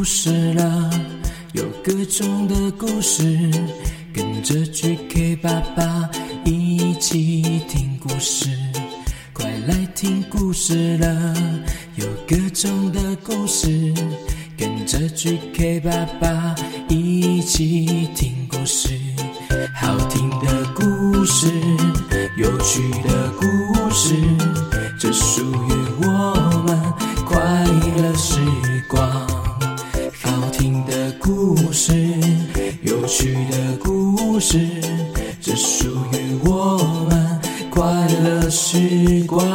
故事了，有各种的故事，跟着 GK 爸爸一起听故事。快来听故事了，有各种的故事，跟着 GK 爸爸一起听故事。好听的故事，有趣的故事，这属于我故事，有趣的故事，这属于我们快乐时光。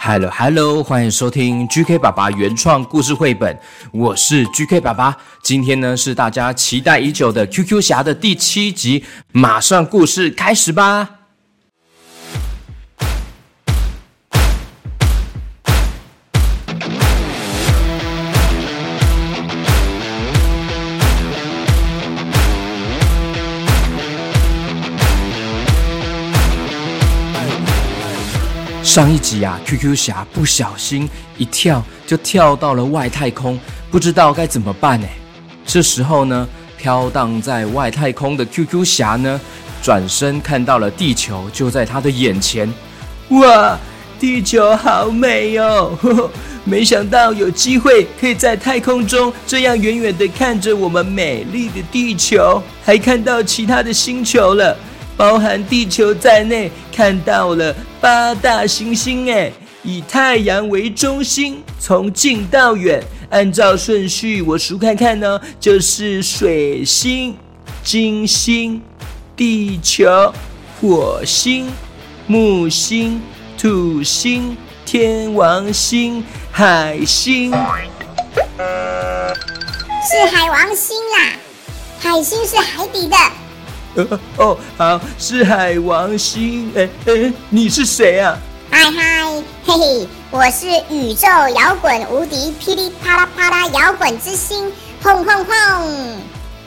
Hello Hello，欢迎收听 GK 爸爸原创故事绘本，我是 GK 爸爸。今天呢是大家期待已久的 QQ 侠的第七集，马上故事开始吧。上一集啊，QQ 侠不小心一跳就跳到了外太空，不知道该怎么办呢。这时候呢，飘荡在外太空的 QQ 侠呢，转身看到了地球就在他的眼前。哇，地球好美哦！呵 呵没想到有机会可以在太空中这样远远的看着我们美丽的地球，还看到其他的星球了。包含地球在内，看到了八大行星，哎，以太阳为中心，从近到远，按照顺序我数看看呢，就是水星、金星、地球、火星、木星、土星、天王星、海星，是海王星啦，海星是海底的。哦，好，是海王星。哎哎，你是谁啊？嗨嗨，嘿嘿，我是宇宙摇滚无敌，噼里啪啦啪啦摇滚之星，轰轰轰！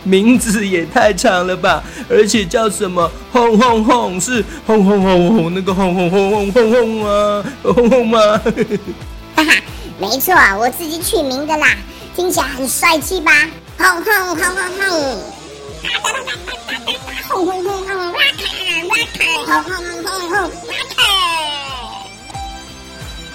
名字也太长了吧，而且叫什么？轰轰轰，是轰轰轰轰那个轰轰轰轰轰轰啊，轰轰吗？哈哈，没错，我自己取名的啦，听起来很帅气吧？轰轰轰轰轰！轰轰轰轰，rock rock，轰轰轰轰，rock！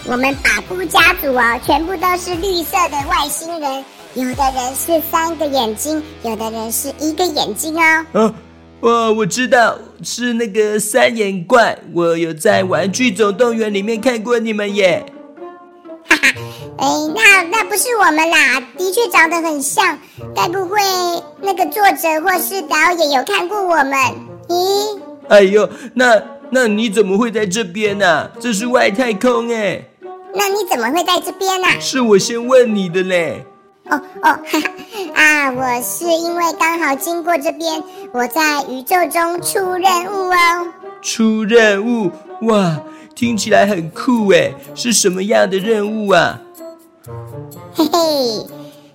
我们把布家族哦，全部都是绿色的外星人，有的人是三个眼睛，有的人是一个眼睛哦。啊，哇，我知道是那个三眼怪，我有在《玩具总动员》里面看过你们耶。哎，那那不是我们啦，的确长得很像，该不会那个作者或是导演有看过我们？咦？哎呦，那那你怎么会在这边呢？这是外太空哎。那你怎么会在这边呢？是我先问你的嘞。哦哦，哈哈啊，我是因为刚好经过这边，我在宇宙中出任务哦。出任务哇，听起来很酷哎，是什么样的任务啊？嘿嘿，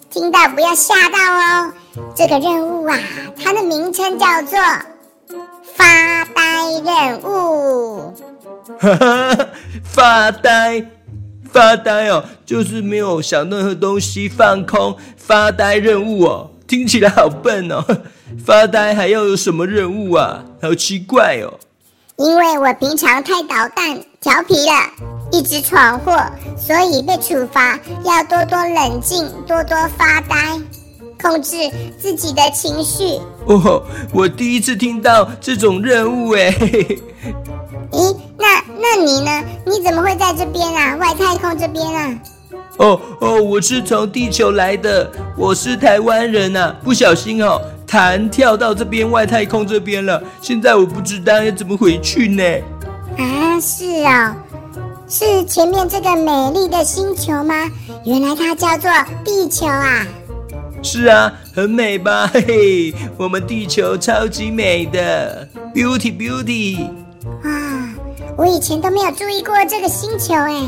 听到不要吓到哦。这个任务啊，它的名称叫做发呆任务。哈哈，发呆。发呆哦，就是没有想任何东西，放空发呆任务哦，听起来好笨哦。发呆还要有什么任务啊？好奇怪哦。因为我平常太捣蛋、调皮了，一直闯祸，所以被处罚，要多多冷静，多多发呆，控制自己的情绪。哦，我第一次听到这种任务哎。咦，那那你呢？你怎么会在这边啊？外太空这边啊？哦哦，我是从地球来的，我是台湾人呐，不小心哦弹跳到这边外太空这边了。现在我不知道要怎么回去呢。啊，是啊，是前面这个美丽的星球吗？原来它叫做地球啊。是啊，很美吧？嘿嘿，我们地球超级美的，beauty beauty。我以前都没有注意过这个星球哎！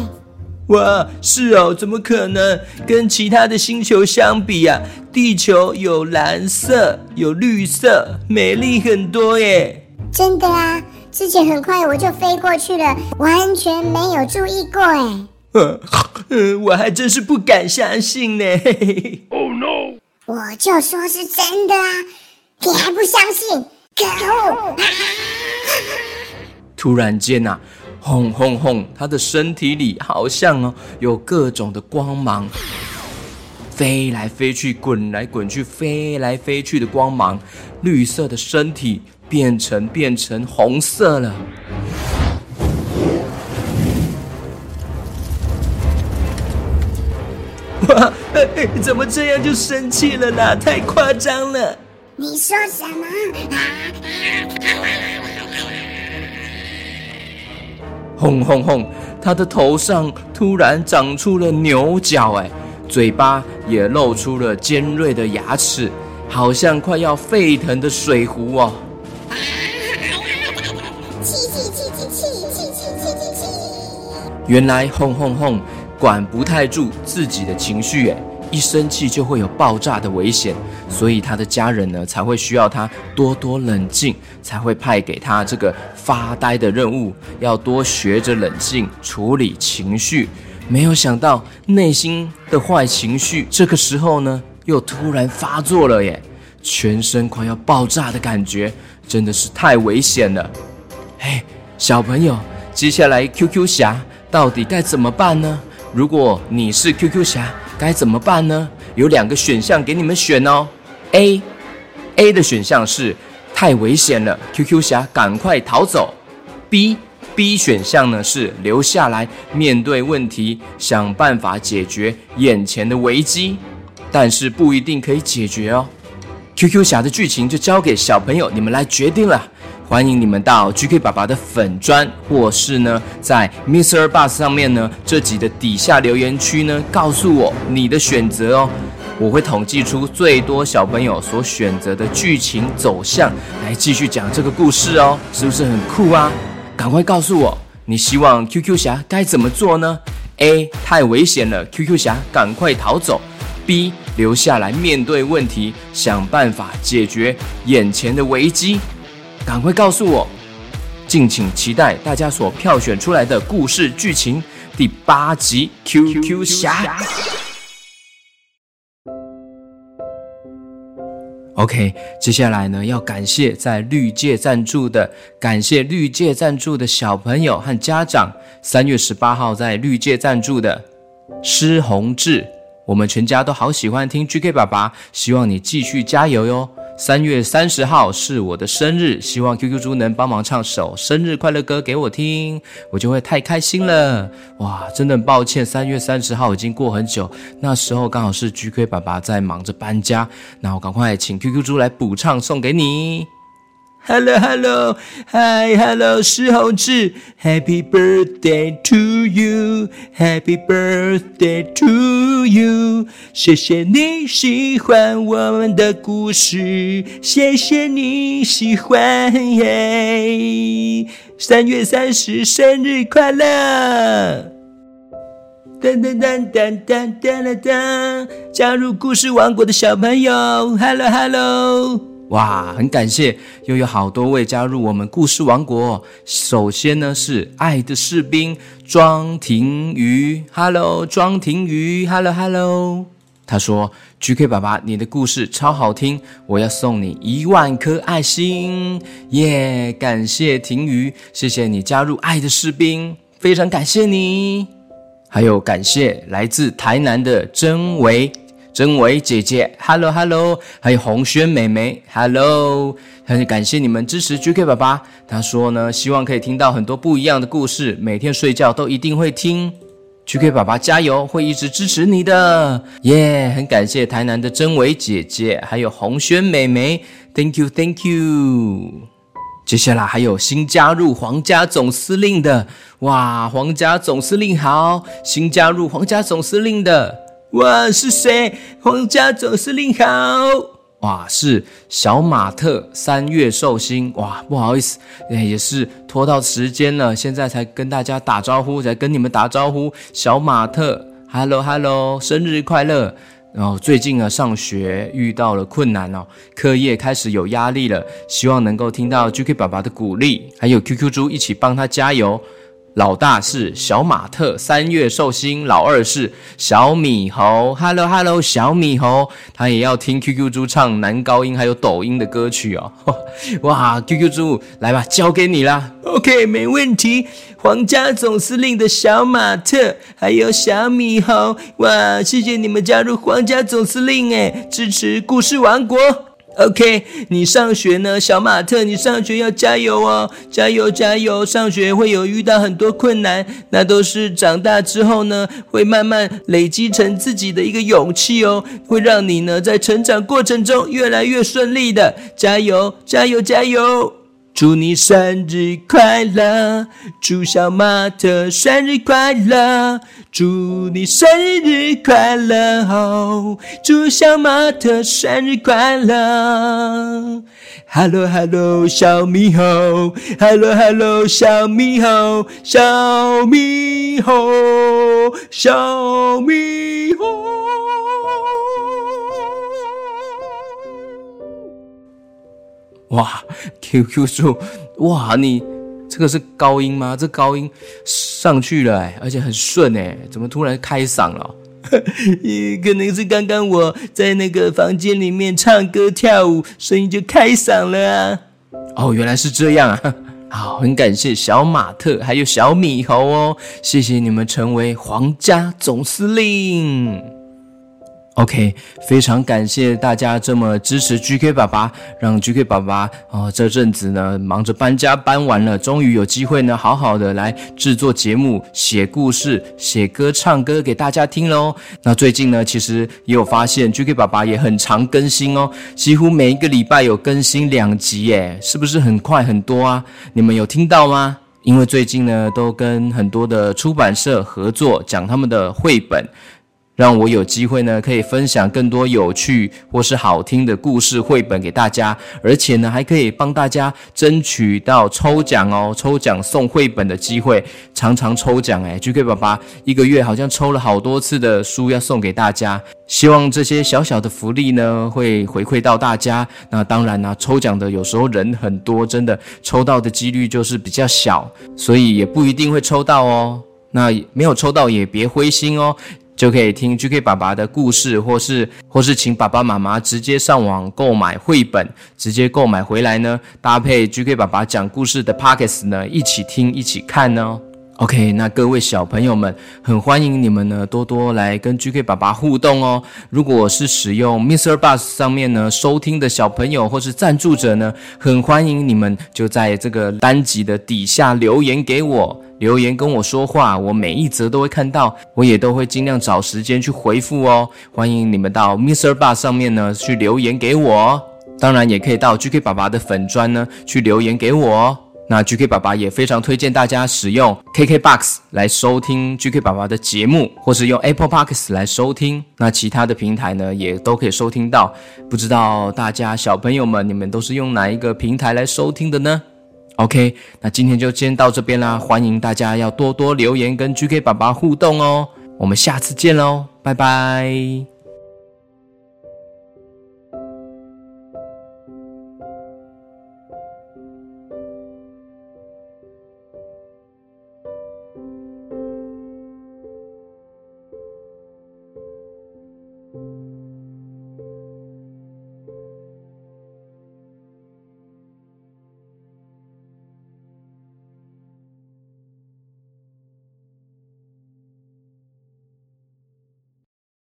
哇，是哦，怎么可能？跟其他的星球相比啊，地球有蓝色，有绿色，美丽很多耶！真的啊，之前很快我就飞过去了，完全没有注意过哎。呃，我还真是不敢相信呢。Oh no！我就说是真的啊，你还不相信？可恶！突然间呐，轰轰轰，他的身体里好像哦有各种的光芒，飞来飞去，滚来滚去，飞来飞去的光芒，绿色的身体变成变成红色了。哇，怎么这样就生气了呢？太夸张了！你说什么？轰轰轰！他的头上突然长出了牛角，哎，嘴巴也露出了尖锐的牙齿，好像快要沸腾的水壶哦。气气气气气气气气气！原来轰轰轰管不太住自己的情绪，哎，一生气就会有爆炸的危险，所以他的家人呢才会需要他多多冷静，才会派给他这个发呆的任务，要多学着冷静处理情绪。没有想到内心的坏情绪这个时候呢又突然发作了耶，全身快要爆炸的感觉，真的是太危险了。嘿，小朋友，接下来 QQ 侠到底该怎么办呢？如果你是 QQ 侠。该怎么办呢？有两个选项给你们选哦。A，A 的选项是太危险了，QQ 侠赶快逃走。B B 选项呢是留下来面对问题，想办法解决眼前的危机，但是不一定可以解决哦。QQ 侠的剧情就交给小朋友你们来决定了。欢迎你们到 GK 爸爸的粉砖，或是呢，在 Mr. Bus 上面呢，这集的底下留言区呢，告诉我你的选择哦。我会统计出最多小朋友所选择的剧情走向，来继续讲这个故事哦。是不是很酷啊？赶快告诉我，你希望 QQ 侠该怎么做呢？A 太危险了，QQ 侠赶快逃走。B 留下来面对问题，想办法解决眼前的危机。赶快告诉我！敬请期待大家所票选出来的故事剧情第八集《QQ 侠》。OK，接下来呢，要感谢在绿界赞助的，感谢绿界赞助的小朋友和家长。三月十八号在绿界赞助的施宏志，我们全家都好喜欢听 GK 爸爸，希望你继续加油哟。三月三十号是我的生日，希望 QQ 猪能帮忙唱首生日快乐歌给我听，我就会太开心了。哇，真的很抱歉，三月三十号已经过很久，那时候刚好是 GK 爸爸在忙着搬家，那我赶快请 QQ 猪来补唱送给你。Hello, hello, hi, hello，石宏志，Happy birthday to you, Happy birthday to you。谢谢你喜欢我们的故事，谢谢你喜欢耶。三月三十生日快乐！噔噔噔噔噔噔噔，加入故事王国的小朋友，Hello, hello。哇，很感谢，又有好多位加入我们故事王国。首先呢是爱的士兵庄庭瑜，Hello，庄庭瑜，Hello Hello。他说：“GK 爸爸，你的故事超好听，我要送你一万颗爱心。”耶，感谢庭瑜，谢谢你加入爱的士兵，非常感谢你。还有感谢来自台南的真维。真伟姐姐，Hello Hello，还有红轩妹妹，Hello，很感谢你们支持 GK 爸爸。他说呢，希望可以听到很多不一样的故事，每天睡觉都一定会听。GK 爸爸加油，会一直支持你的。耶，很感谢台南的真伟姐姐，还有红轩妹妹，Thank you Thank you。接下来还有新加入皇家总司令的，哇，皇家总司令好，新加入皇家总司令的。我，是谁？皇家总司令好！哇，是小马特三月寿星。哇，不好意思，也是拖到时间了，现在才跟大家打招呼，才跟你们打招呼。小马特，Hello Hello，生日快乐！然后最近啊，上学遇到了困难哦，课业开始有压力了，希望能够听到 GK 爸爸的鼓励，还有 QQ 猪一起帮他加油。老大是小马特，三月寿星；老二是小米猴，Hello Hello，小米猴，他也要听 QQ 猪唱男高音还有抖音的歌曲哦。哇，QQ 猪，来吧，交给你啦。OK，没问题。皇家总司令的小马特还有小米猴，哇，谢谢你们加入皇家总司令，哎，支持故事王国。OK，你上学呢，小马特，你上学要加油哦，加油加油！上学会有遇到很多困难，那都是长大之后呢，会慢慢累积成自己的一个勇气哦，会让你呢在成长过程中越来越顺利的。加油加油加油！祝你生日快乐，祝小马特生日快乐，祝你生日快乐哦，祝小马特生日快乐。Hello Hello 小猕猴，Hello Hello 小猕猴，小猕猴，小猕猴。哇，QQ 说，哇，你这个是高音吗？这高音上去了，而且很顺哎，怎么突然开嗓了？可能是刚刚我在那个房间里面唱歌跳舞，声音就开嗓了啊。哦，原来是这样啊。好，很感谢小马特还有小米猴哦，谢谢你们成为皇家总司令。OK，非常感谢大家这么支持 GK 爸爸，让 GK 爸爸啊这阵子呢忙着搬家搬完了，终于有机会呢好好的来制作节目、写故事、写歌、唱歌给大家听喽。那最近呢，其实也有发现 GK 爸爸也很常更新哦，几乎每一个礼拜有更新两集耶，是不是很快很多啊？你们有听到吗？因为最近呢都跟很多的出版社合作，讲他们的绘本。让我有机会呢，可以分享更多有趣或是好听的故事绘本给大家，而且呢，还可以帮大家争取到抽奖哦，抽奖送绘本的机会，常常抽奖哎，GK 爸爸一个月好像抽了好多次的书要送给大家，希望这些小小的福利呢会回馈到大家。那当然呢，抽奖的有时候人很多，真的抽到的几率就是比较小，所以也不一定会抽到哦。那没有抽到也别灰心哦。就可以听 GK 爸爸的故事，或是或是请爸爸妈妈直接上网购买绘本，直接购买回来呢，搭配 GK 爸爸讲故事的 Pockets 呢，一起听一起看呢。OK，那各位小朋友们，很欢迎你们呢多多来跟 GK 爸爸互动哦。如果是使用 Mr. Bus 上面呢收听的小朋友或是赞助者呢，很欢迎你们就在这个单集的底下留言给我。留言跟我说话，我每一则都会看到，我也都会尽量找时间去回复哦。欢迎你们到 Mr. Bar 上面呢去留言给我，当然也可以到 GK 爸爸的粉砖呢去留言给我。那 GK 爸爸也非常推荐大家使用 KKBox 来收听 GK 爸爸的节目，或是用 Apple Podcasts 来收听。那其他的平台呢也都可以收听到。不知道大家小朋友们，你们都是用哪一个平台来收听的呢？OK，那今天就先到这边啦。欢迎大家要多多留言跟 GK 爸爸互动哦。我们下次见喽，拜拜。